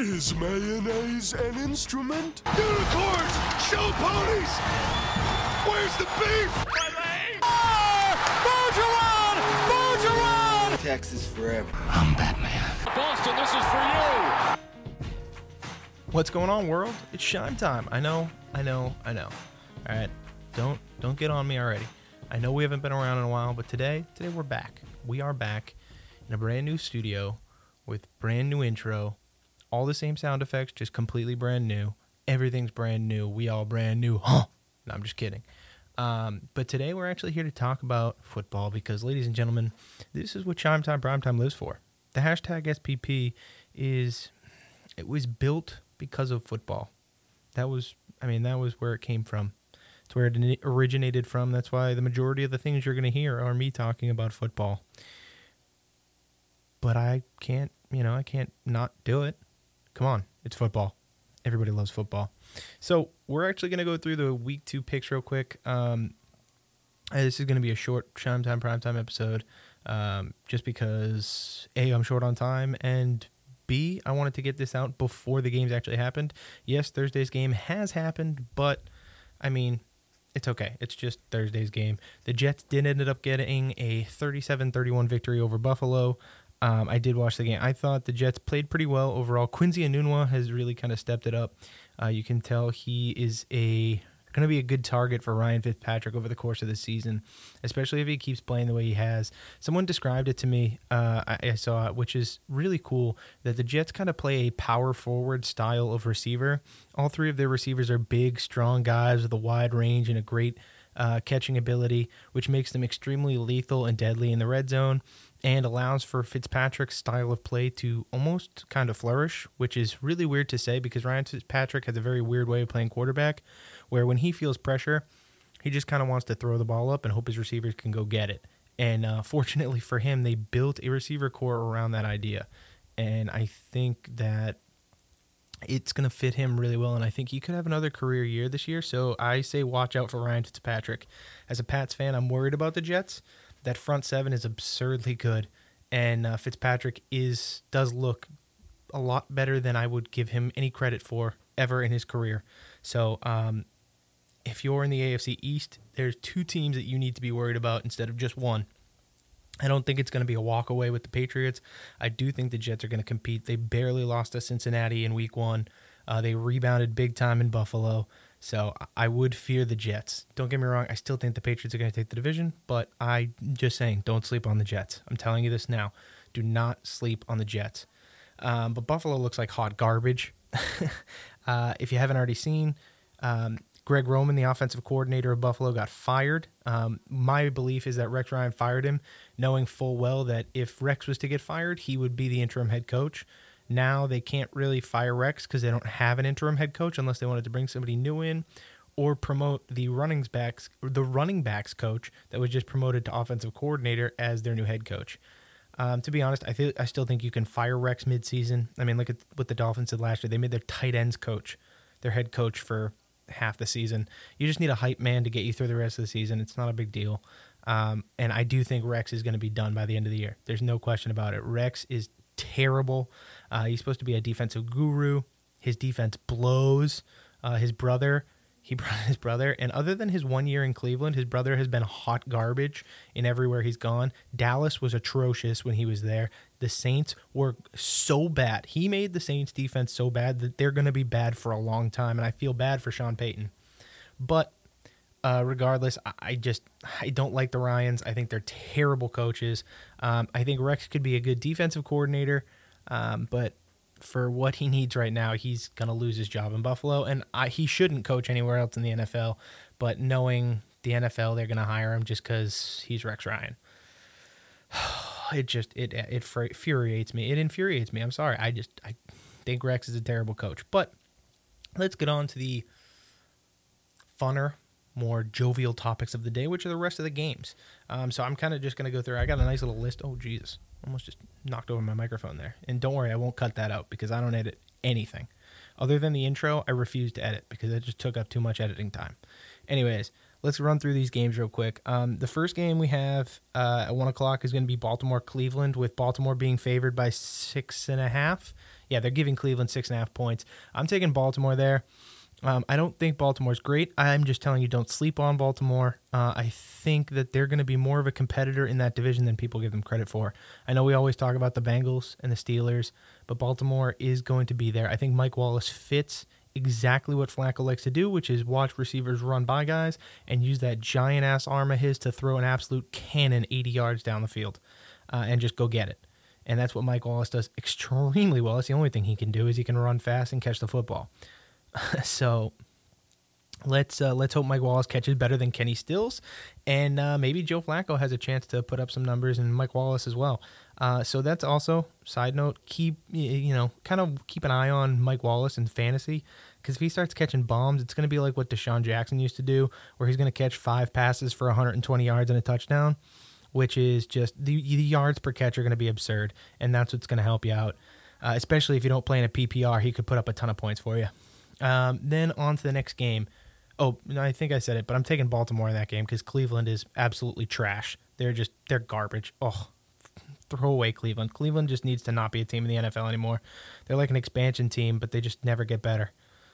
Is mayonnaise an instrument? Unicorns! Show ponies! Where's the beef? Texas forever. I'm Batman. Boston, this is for you. What's going on, world? It's Shime time. I know, I know, I know. All right, don't don't get on me already. I know we haven't been around in a while, but today, today we're back. We are back in a brand new studio with brand new intro, all the same sound effects, just completely brand new. Everything's brand new. We all brand new. Huh? No, I'm just kidding. Um, but today we're actually here to talk about football because, ladies and gentlemen, this is what Shime Time Prime Time lives for. The hashtag SPP is it was built because of football. That was, I mean, that was where it came from. It's where it originated from. That's why the majority of the things you're going to hear are me talking about football. But I can't, you know, I can't not do it. Come on, it's football. Everybody loves football. So we're actually going to go through the week two picks real quick. Um, this is going to be a short Shime Time Primetime episode um, just because, A, I'm short on time, and B, I wanted to get this out before the games actually happened. Yes, Thursday's game has happened, but I mean, it's okay. It's just Thursday's game. The Jets did end up getting a 37 31 victory over Buffalo. Um, I did watch the game. I thought the Jets played pretty well overall. Quincy Enunwa has really kind of stepped it up. Uh, you can tell he is a going to be a good target for Ryan Fitzpatrick over the course of the season, especially if he keeps playing the way he has. Someone described it to me, uh, I, I, saw it, which is really cool that the Jets kind of play a power forward style of receiver. All three of their receivers are big, strong guys with a wide range and a great uh, catching ability, which makes them extremely lethal and deadly in the red zone and allows for Fitzpatrick's style of play to almost kind of flourish, which is really weird to say because Ryan Fitzpatrick has a very weird way of playing quarterback where when he feels pressure, he just kind of wants to throw the ball up and hope his receivers can go get it. And uh, fortunately for him, they built a receiver core around that idea. And I think that it's going to fit him really well. And I think he could have another career year this year. So I say watch out for Ryan Fitzpatrick. As a Pats fan, I'm worried about the Jets that front seven is absurdly good, and uh, Fitzpatrick is does look a lot better than I would give him any credit for ever in his career. So, um, if you're in the AFC East, there's two teams that you need to be worried about instead of just one. I don't think it's going to be a walk away with the Patriots. I do think the Jets are going to compete. They barely lost to Cincinnati in week one. Uh, they rebounded big time in Buffalo. So I would fear the Jets. Don't get me wrong, I still think the Patriots are going to take the division, but I just saying, don't sleep on the Jets. I'm telling you this now. Do not sleep on the Jets. Um, but Buffalo looks like hot garbage. uh, if you haven't already seen, um, Greg Roman, the offensive coordinator of Buffalo, got fired. Um, my belief is that Rex Ryan fired him, knowing full well that if Rex was to get fired, he would be the interim head coach. Now they can't really fire Rex because they don't have an interim head coach unless they wanted to bring somebody new in or promote the running backs the running backs coach that was just promoted to offensive coordinator as their new head coach. Um, to be honest, I feel I still think you can fire Rex midseason. I mean, look at what the Dolphins did last year. They made their tight ends coach, their head coach for half the season. You just need a hype man to get you through the rest of the season. It's not a big deal. Um, and I do think Rex is going to be done by the end of the year. There's no question about it. Rex is terrible. Uh, he's supposed to be a defensive guru. His defense blows. Uh, his brother, he brought his brother, and other than his one year in Cleveland, his brother has been hot garbage in everywhere he's gone. Dallas was atrocious when he was there. The Saints were so bad. He made the Saints defense so bad that they're going to be bad for a long time, and I feel bad for Sean Payton. But uh, regardless, I just I don't like the Ryans. I think they're terrible coaches. Um, I think Rex could be a good defensive coordinator, um, but for what he needs right now, he's gonna lose his job in Buffalo, and I, he shouldn't coach anywhere else in the NFL. But knowing the NFL, they're gonna hire him just because he's Rex Ryan. It just it it infuriates me. It infuriates me. I'm sorry. I just I think Rex is a terrible coach. But let's get on to the funner more jovial topics of the day, which are the rest of the games. Um, so I'm kind of just going to go through. I got a nice little list. Oh, Jesus. Almost just knocked over my microphone there. And don't worry, I won't cut that out because I don't edit anything. Other than the intro, I refuse to edit because it just took up too much editing time. Anyways, let's run through these games real quick. Um, the first game we have uh, at one o'clock is going to be Baltimore Cleveland, with Baltimore being favored by six and a half. Yeah, they're giving Cleveland six and a half points. I'm taking Baltimore there. Um, I don't think Baltimore's great. I'm just telling you, don't sleep on Baltimore. Uh, I think that they're going to be more of a competitor in that division than people give them credit for. I know we always talk about the Bengals and the Steelers, but Baltimore is going to be there. I think Mike Wallace fits exactly what Flacco likes to do, which is watch receivers run by guys and use that giant ass arm of his to throw an absolute cannon 80 yards down the field uh, and just go get it. And that's what Mike Wallace does extremely well. That's the only thing he can do is he can run fast and catch the football. so let's uh, let's hope Mike Wallace catches better than Kenny Stills, and uh, maybe Joe Flacco has a chance to put up some numbers, and Mike Wallace as well. Uh, so that's also side note. Keep you know kind of keep an eye on Mike Wallace in fantasy because if he starts catching bombs, it's going to be like what DeSean Jackson used to do, where he's going to catch five passes for 120 yards and a touchdown, which is just the, the yards per catch are going to be absurd, and that's what's going to help you out. Uh, especially if you don't play in a PPR, he could put up a ton of points for you. Um, then on to the next game. Oh, I think I said it, but I'm taking Baltimore in that game because Cleveland is absolutely trash. They're just they're garbage. Oh, throw away Cleveland. Cleveland just needs to not be a team in the NFL anymore. They're like an expansion team, but they just never get better.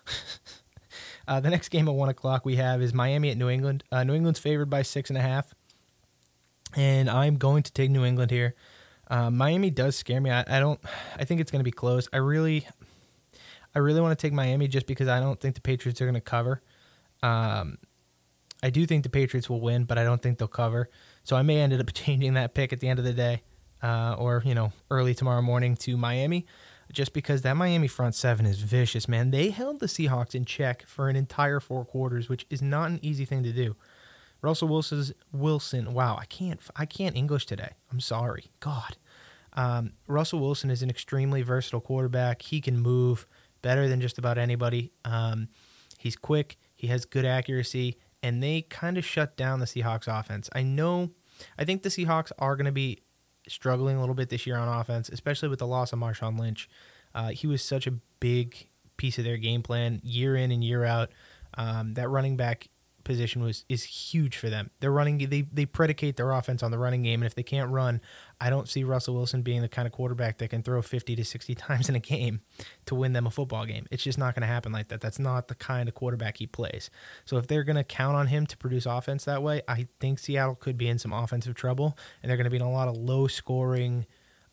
uh, the next game at one o'clock we have is Miami at New England. Uh, New England's favored by six and a half, and I'm going to take New England here. Uh, Miami does scare me. I, I don't. I think it's going to be close. I really, I really want to take Miami just because I don't think the Patriots are going to cover. Um, I do think the Patriots will win, but I don't think they'll cover. So I may end up changing that pick at the end of the day, uh, or you know, early tomorrow morning to Miami, just because that Miami front seven is vicious, man. They held the Seahawks in check for an entire four quarters, which is not an easy thing to do. Russell Wilson's Wilson. Wow, I can't I can't English today. I'm sorry. God. Um, Russell Wilson is an extremely versatile quarterback. He can move better than just about anybody. Um, he's quick, he has good accuracy, and they kind of shut down the Seahawks offense. I know, I think the Seahawks are going to be struggling a little bit this year on offense, especially with the loss of Marshawn Lynch. Uh, he was such a big piece of their game plan year in and year out. Um, that running back position was is huge for them. They're running they they predicate their offense on the running game, and if they can't run, I don't see Russell Wilson being the kind of quarterback that can throw 50 to 60 times in a game to win them a football game. It's just not going to happen like that. That's not the kind of quarterback he plays. So if they're going to count on him to produce offense that way, I think Seattle could be in some offensive trouble, and they're going to be in a lot of low scoring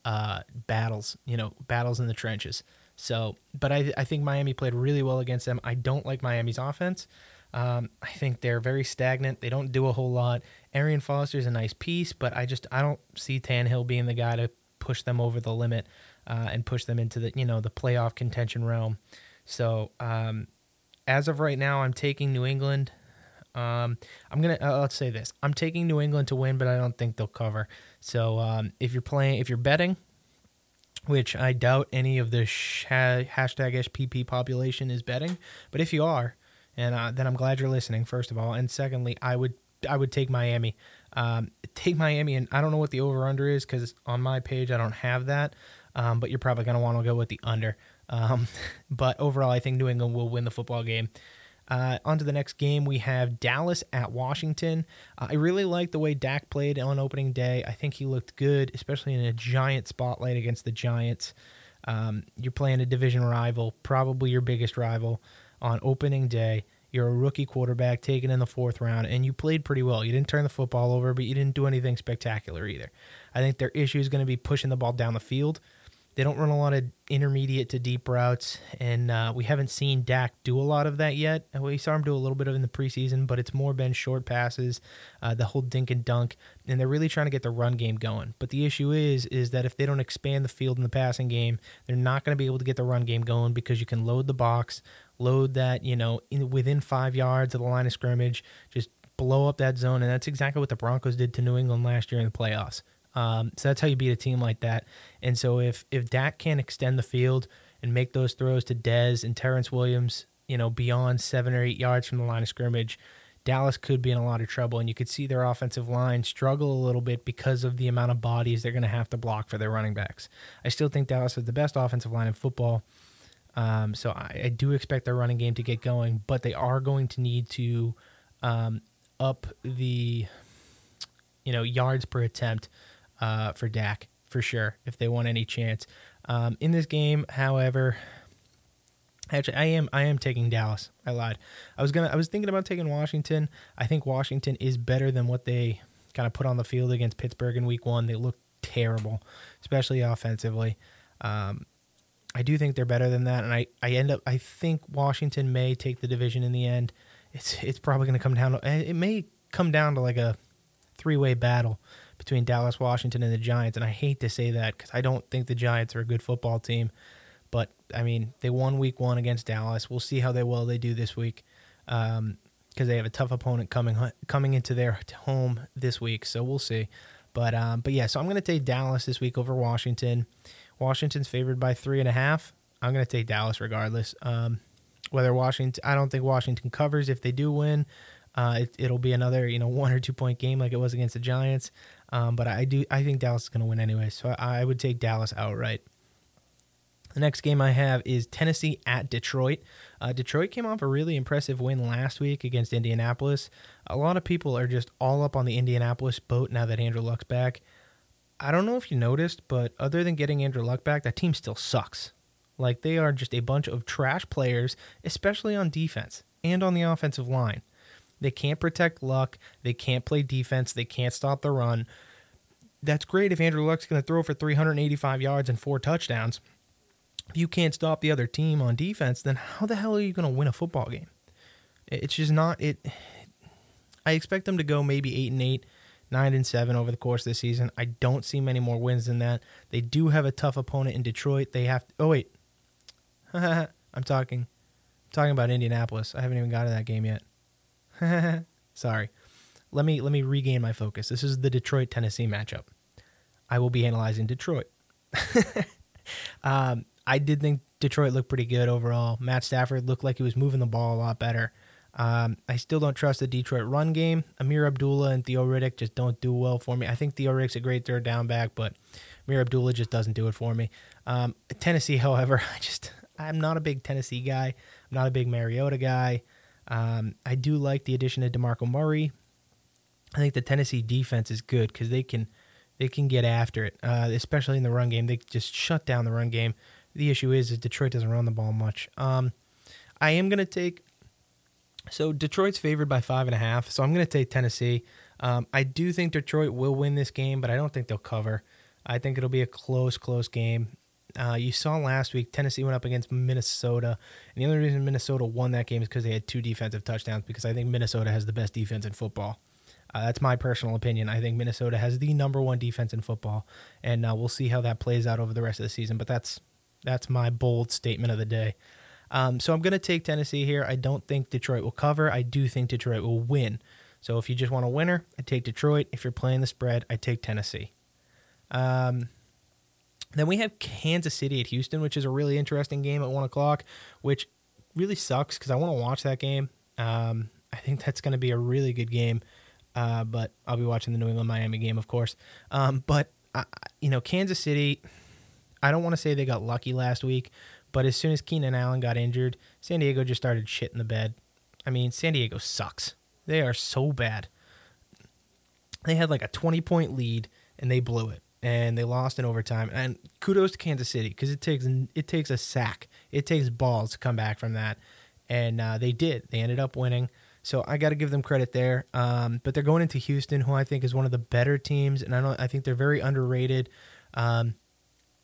uh, battles. You know, battles in the trenches. So, but I, I think Miami played really well against them. I don't like Miami's offense. Um, I think they're very stagnant. They don't do a whole lot. Arian Foster is a nice piece, but I just I don't see Tannehill being the guy to push them over the limit uh, and push them into the you know the playoff contention realm. So um, as of right now, I'm taking New England. Um, I'm gonna uh, let's say this: I'm taking New England to win, but I don't think they'll cover. So um, if you're playing, if you're betting, which I doubt any of the sh- hashtag SPP population is betting, but if you are, and uh, then I'm glad you're listening. First of all, and secondly, I would I would take Miami. Um, take Miami, and I don't know what the over under is because on my page I don't have that. Um, but you're probably going to want to go with the under. Um, but overall, I think New England will win the football game. Uh, on to the next game, we have Dallas at Washington. Uh, I really like the way Dak played on opening day. I think he looked good, especially in a giant spotlight against the Giants. Um, you're playing a division rival, probably your biggest rival on opening day. You're a rookie quarterback taken in the fourth round, and you played pretty well. You didn't turn the football over, but you didn't do anything spectacular either. I think their issue is going to be pushing the ball down the field. They don't run a lot of intermediate to deep routes, and uh, we haven't seen Dak do a lot of that yet. We saw him do a little bit of in the preseason, but it's more been short passes, uh, the whole dink and dunk, and they're really trying to get the run game going. But the issue is, is that if they don't expand the field in the passing game, they're not going to be able to get the run game going because you can load the box, load that, you know, in, within five yards of the line of scrimmage, just blow up that zone, and that's exactly what the Broncos did to New England last year in the playoffs. Um, so that's how you beat a team like that. And so if if Dak can't extend the field and make those throws to Dez and Terrence Williams, you know, beyond seven or eight yards from the line of scrimmage, Dallas could be in a lot of trouble. And you could see their offensive line struggle a little bit because of the amount of bodies they're going to have to block for their running backs. I still think Dallas is the best offensive line in football. Um, so I, I, do expect their running game to get going, but they are going to need to um, up the, you know, yards per attempt uh, for Dak for sure if they want any chance. Um, in this game, however, actually I am I am taking Dallas. I lied. I was gonna I was thinking about taking Washington. I think Washington is better than what they kind of put on the field against Pittsburgh in Week One. They looked terrible, especially offensively. Um, I do think they're better than that, and I, I end up I think Washington may take the division in the end. It's it's probably going to come down to it may come down to like a three way battle between Dallas, Washington, and the Giants, and I hate to say that because I don't think the Giants are a good football team, but I mean they won Week One against Dallas. We'll see how they well they do this week. Um, because they have a tough opponent coming coming into their home this week. So we'll see. But um, but yeah, so I'm going to take Dallas this week over Washington. Washington's favored by three and a half. I'm going to take Dallas regardless. Um, whether Washington, I don't think Washington covers. If they do win, uh, it, will be another you know one or two point game like it was against the Giants. Um, but I do I think Dallas is going to win anyway, so I, I would take Dallas outright. The next game I have is Tennessee at Detroit. Uh, Detroit came off a really impressive win last week against Indianapolis. A lot of people are just all up on the Indianapolis boat now that Andrew Luck's back. I don't know if you noticed, but other than getting Andrew Luck back, that team still sucks. Like they are just a bunch of trash players, especially on defense and on the offensive line. They can't protect Luck. They can't play defense. They can't stop the run. That's great if Andrew Luck's going to throw for 385 yards and four touchdowns if you can't stop the other team on defense, then how the hell are you going to win a football game? It's just not it. I expect them to go maybe eight and eight, nine and seven over the course of the season. I don't see many more wins than that. They do have a tough opponent in Detroit. They have. To, oh wait, I'm talking. I'm talking about Indianapolis. I haven't even gotten to that game yet. Sorry. Let me let me regain my focus. This is the Detroit Tennessee matchup. I will be analyzing Detroit. um, I did think Detroit looked pretty good overall. Matt Stafford looked like he was moving the ball a lot better. Um, I still don't trust the Detroit run game. Ameer Abdullah and Theo Riddick just don't do well for me. I think Theo Riddick's a great third down back, but Ameer Abdullah just doesn't do it for me. Um, Tennessee, however, I just I'm not a big Tennessee guy. I'm not a big Mariota guy. Um, I do like the addition of DeMarco Murray. I think the Tennessee defense is good because they can they can get after it, uh, especially in the run game. They just shut down the run game. The issue is, is Detroit doesn't run the ball much. Um, I am going to take. So Detroit's favored by five and a half. So I'm going to take Tennessee. Um, I do think Detroit will win this game, but I don't think they'll cover. I think it'll be a close, close game. Uh, you saw last week Tennessee went up against Minnesota, and the only reason Minnesota won that game is because they had two defensive touchdowns. Because I think Minnesota has the best defense in football. Uh, that's my personal opinion. I think Minnesota has the number one defense in football, and uh, we'll see how that plays out over the rest of the season. But that's that's my bold statement of the day. Um, so I'm going to take Tennessee here. I don't think Detroit will cover. I do think Detroit will win. So if you just want a winner, I take Detroit. If you're playing the spread, I take Tennessee. Um, then we have Kansas City at Houston, which is a really interesting game at one o'clock, which really sucks because I want to watch that game. Um, I think that's going to be a really good game, uh, but I'll be watching the New England Miami game, of course. Um, but uh, you know, Kansas City I don't want to say they got lucky last week, but as soon as Keenan Allen got injured, San Diego just started shit in the bed. I mean, San Diego sucks. They are so bad. They had like a 20 point lead and they blew it and they lost in overtime. And kudos to Kansas City because it takes it takes a sack, it takes balls to come back from that, and uh, they did. They ended up winning. So I got to give them credit there. Um, but they're going into Houston, who I think is one of the better teams, and I don't. I think they're very underrated. Um,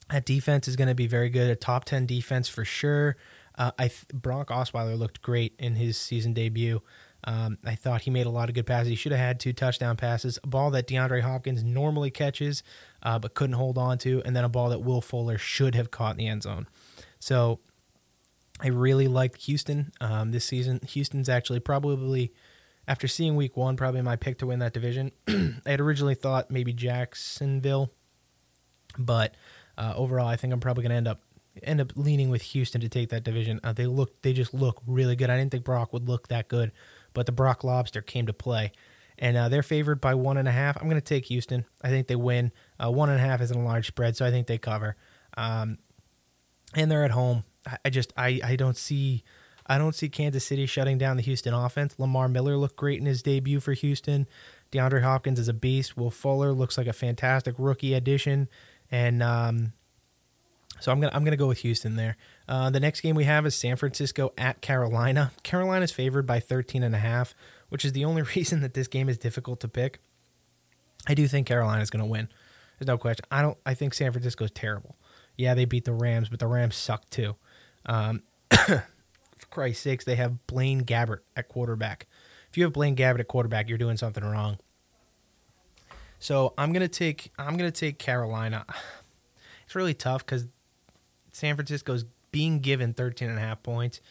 that defense is going to be very good. A top 10 defense for sure. Uh, I th- Brock Osweiler looked great in his season debut. Um, I thought he made a lot of good passes. He should have had two touchdown passes, a ball that DeAndre Hopkins normally catches, uh, but couldn't hold on to, and then a ball that Will Fuller should have caught in the end zone. So I really liked Houston um, this season. Houston's actually probably, after seeing week one, probably my pick to win that division. I had originally thought maybe Jacksonville, but uh, overall, I think I'm probably going to end up end up leaning with Houston to take that division. Uh, they look they just look really good. I didn't think Brock would look that good, but the Brock Lobster came to play, and uh, they're favored by one and a half. I'm going to take Houston. I think they win. Uh, one and a half isn't a large spread, so I think they cover. Um, and they're at home. I, I just I I don't see. I don't see Kansas City shutting down the Houston offense. Lamar Miller looked great in his debut for Houston. DeAndre Hopkins is a beast. Will Fuller looks like a fantastic rookie addition, and um, so I'm gonna I'm gonna go with Houston there. Uh, the next game we have is San Francisco at Carolina. Carolina is favored by 13 and a half, which is the only reason that this game is difficult to pick. I do think Carolina is gonna win. There's no question. I don't. I think San Francisco is terrible. Yeah, they beat the Rams, but the Rams suck too. Um, for Christ's sakes, they have Blaine Gabbert at quarterback. If you have Blaine Gabbert at quarterback, you're doing something wrong. So I'm gonna take I'm gonna take Carolina. It's really tough because San Francisco's being given 13 and a half points.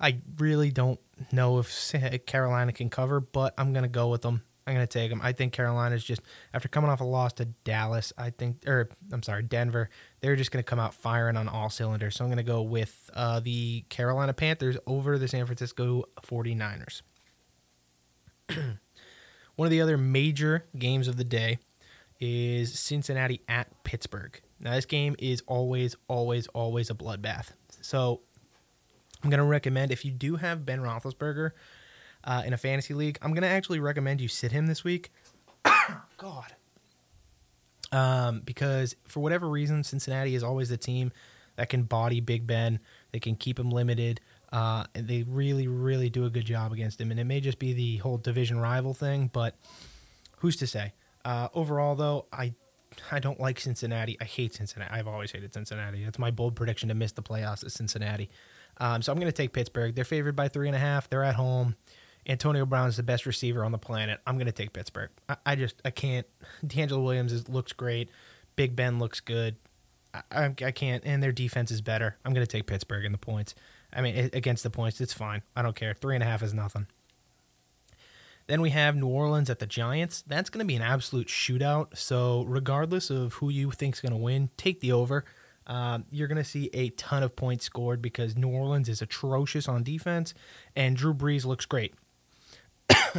I really don't know if Carolina can cover, but I'm to go with them. I'm to take them. I think Carolina's just, after coming off a loss to Dallas, I think, or I'm sorry, Denver, they're just to come out firing on all cylinders. So I'm to go with uh, the Carolina Panthers over the San Francisco 49ers. One of the other major games of the day is Cincinnati at Pittsburgh. Now, this game is always, always, always a bloodbath. So I'm going to recommend if you do have Ben Roethlisberger uh, in a fantasy league, I'm going to actually recommend you sit him this week. God. Um, because for whatever reason, Cincinnati is always the team that can body Big Ben. They can keep him limited. Uh, and they really, really do a good job against him. And it may just be the whole division rival thing, but who's to say? Uh, overall, though, I I don't like Cincinnati. I hate Cincinnati. I've always hated Cincinnati. That's my bold prediction to miss the playoffs at Cincinnati. Um, so I'm going to take Pittsburgh. They're favored by three and a half. They're at home. Antonio Brown is the best receiver on the planet. I'm going to take Pittsburgh. I, I just I can't. DeAngelo Williams is, looks great. Big Ben looks good. I, I, I can't. And their defense is better. I'm going to take Pittsburgh in the points. I mean, against the points, it's fine. I don't care. Three and a half is nothing. Then we have New Orleans at the Giants. That's going to be an absolute shootout. So, regardless of who you think is going to win, take the over. Um, you're going to see a ton of points scored because New Orleans is atrocious on defense, and Drew Brees looks great.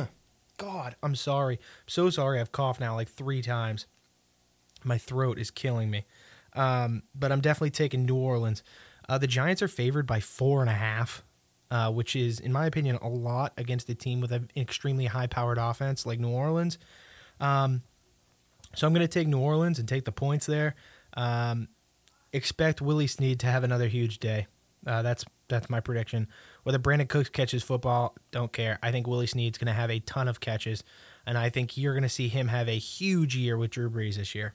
God, I'm sorry. I'm so sorry. I've coughed now like three times. My throat is killing me. Um, but I'm definitely taking New Orleans. Uh, the Giants are favored by four and a half uh, which is, in my opinion, a lot against a team with an extremely high powered offense like New Orleans. Um, so I'm going to take New Orleans and take the points there. Um, expect Willie Snead to have another huge day. Uh, that's that's my prediction. Whether Brandin Cooks catches football, don't care. I think Willie Snead's going to have a ton of catches, and I think you're going to see him have a huge year with Drew Brees this year.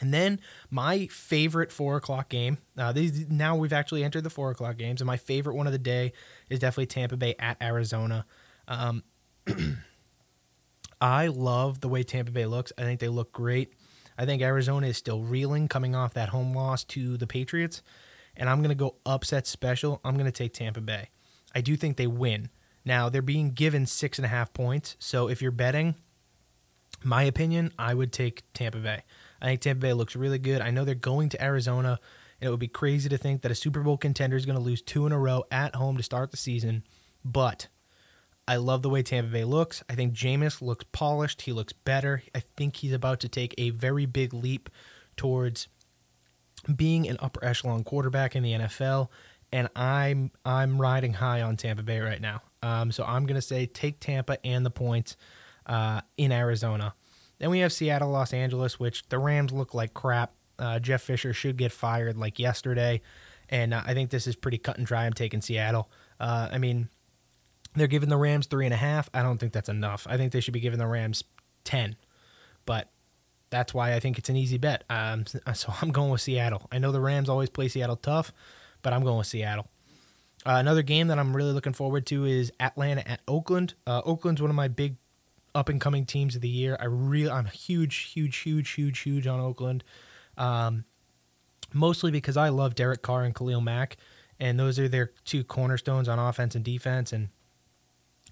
And then my favorite four o'clock game. Uh, these now we've actually entered the four o'clock games, and my favorite one of the day is definitely Tampa Bay at Arizona. Um, I love the way Tampa Bay looks. I think they look great. I think Arizona is still reeling, coming off that home loss to the Patriots, and I'm going to go upset special. I'm going to take Tampa Bay. I do think they win. Now they're being given six and a half points, so if you're betting, my opinion, I would take Tampa Bay. I think Tampa Bay looks really good. I know they're going to Arizona, and it would be crazy to think that a Super Bowl contender is going to lose two in a row at home to start the season. But I love the way Tampa Bay looks. I think Jameis looks polished. He looks better. I think he's about to take a very big leap towards being an upper echelon quarterback in the NFL. And I'm I'm riding high on Tampa Bay right now. Um, so I'm gonna say take Tampa and the points uh, in Arizona. Then we have Seattle, Los Angeles, which the Rams look like crap. Uh, Jeff Fisher should get fired like yesterday, and uh, I think this is pretty cut and dry. I'm taking Seattle. Uh, I mean, they're giving the Rams three and a half. I don't think that's enough. I think they should be giving the Rams ten, but that's why I think it's an easy bet. Um, so I'm going with Seattle. I know the Rams always play Seattle tough, but I'm going with Seattle. Uh, another game that I'm really looking forward to is Atlanta at Oakland. Uh, Oakland's one of my big up and coming teams of the year. I really, I'm huge, huge, huge, huge, huge on Oakland. Um, mostly because I love Derek Carr and Khalil Mack, and those are their two cornerstones on offense and defense. And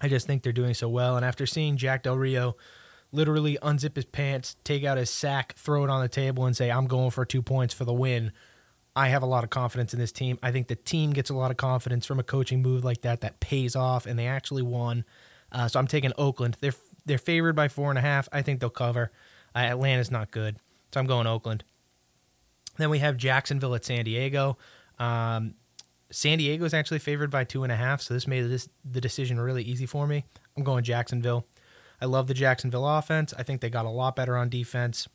I just think they're doing so well. And after seeing Jack Del Rio literally unzip his pants, take out his sack, throw it on the table, and say, I'm going for two points for the win. I have a lot of confidence in this team. I think the team gets a lot of confidence from a coaching move like that that pays off, and they actually won. Uh, so I'm taking Oakland. They're they're favored by four and a half. I think they'll cover. Uh, Atlanta's not good, so I'm going Oakland. Then we have Jacksonville at San Diego. Um, San Diego is actually favored by two and a half, so this made this the decision really easy for me. I'm going Jacksonville. I love the Jacksonville offense. I think they got a lot better on defense,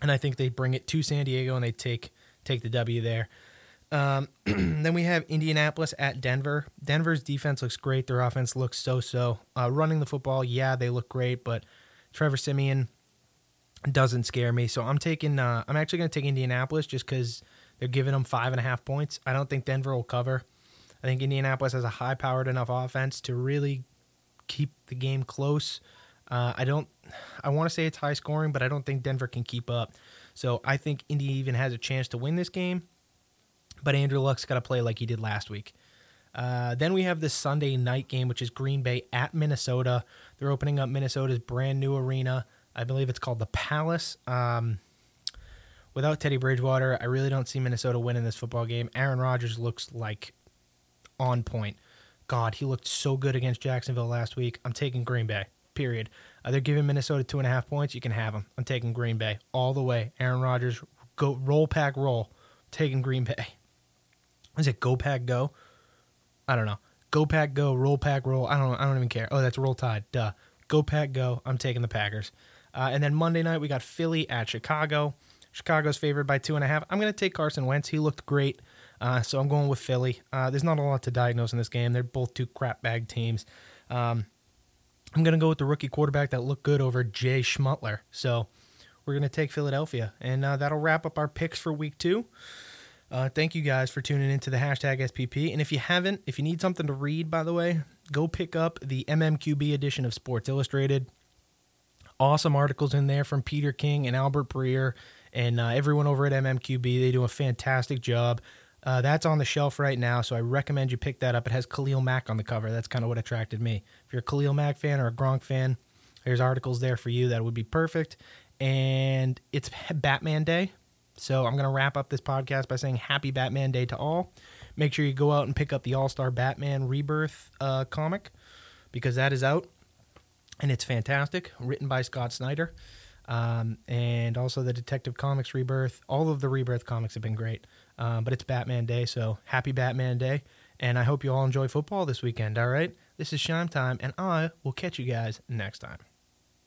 and I think they bring it to San Diego and they take take the W there. Um, then we have Indianapolis at Denver. Denver's defense looks great. Their offense looks so so. Uh, running the football, yeah, they look great, but Trevor Siemian doesn't scare me. So I'm taking. Uh, I'm actually going to take Indianapolis just because they're giving them five and a half points. I don't think Denver will cover. I think Indianapolis has a high powered enough offense to really keep the game close. Uh, I don't. I want to say it's high scoring, but I don't think Denver can keep up. So I think Indy even has a chance to win this game. But Andrew Luck's got to play like he did last week. Uh, then we have this Sunday night game, which is Green Bay at Minnesota. They're opening up Minnesota's brand new arena. I believe it's called the Palace. Um, without Teddy Bridgewater, I really don't see Minnesota winning this football game. Aaron Rodgers looks like on point. God, he looked so good against Jacksonville last week. I'm taking Green Bay. Period. Uh, they're giving Minnesota two and a half points. You can have them. I'm taking Green Bay all the way. Aaron Rodgers, go roll pack roll. taking Green Bay. Is it go pack go? I don't know. Go pack go, roll pack roll. I don't. I don't even care. Oh, that's roll tide. Duh. Go pack go. I'm taking the Packers. Uh, and then Monday night we got Philly at Chicago. Chicago's favored by two and a half. I'm going to take Carson Wentz. He looked great, uh, so I'm going with Philly. Uh, there's not a lot to diagnose in this game. They're both two crap bag teams. Um, I'm going to go with the rookie quarterback that looked good over Jay Schmuttler. So we're going to take Philadelphia, and uh, that'll wrap up our picks for week two. Uh, thank you guys for tuning into the hashtag SPP. And if you haven't, if you need something to read, by the way, go pick up the MMQB edition of Sports Illustrated. Awesome articles in there from Peter King and Albert Breer and uh, everyone over at MMQB. They do a fantastic job. Uh, that's on the shelf right now, so I recommend you pick that up. It has Khalil Mack on the cover. That's kind of what attracted me. If you're a Khalil Mack fan or a Gronk fan, there's articles there for you that would be perfect. And it's Batman Day, so I'm going to wrap up this podcast by saying Happy Batman Day to all. Make sure you go out and pick up the All Star Batman Rebirth uh, comic because that is out and it's fantastic, written by Scott Snyder. Um, and also the Detective Comics Rebirth. All of the Rebirth comics have been great. Um, but it's Batman Day, so happy Batman Day. And I hope you all enjoy football this weekend, all right? This is Shime Time, and I will catch you guys next time.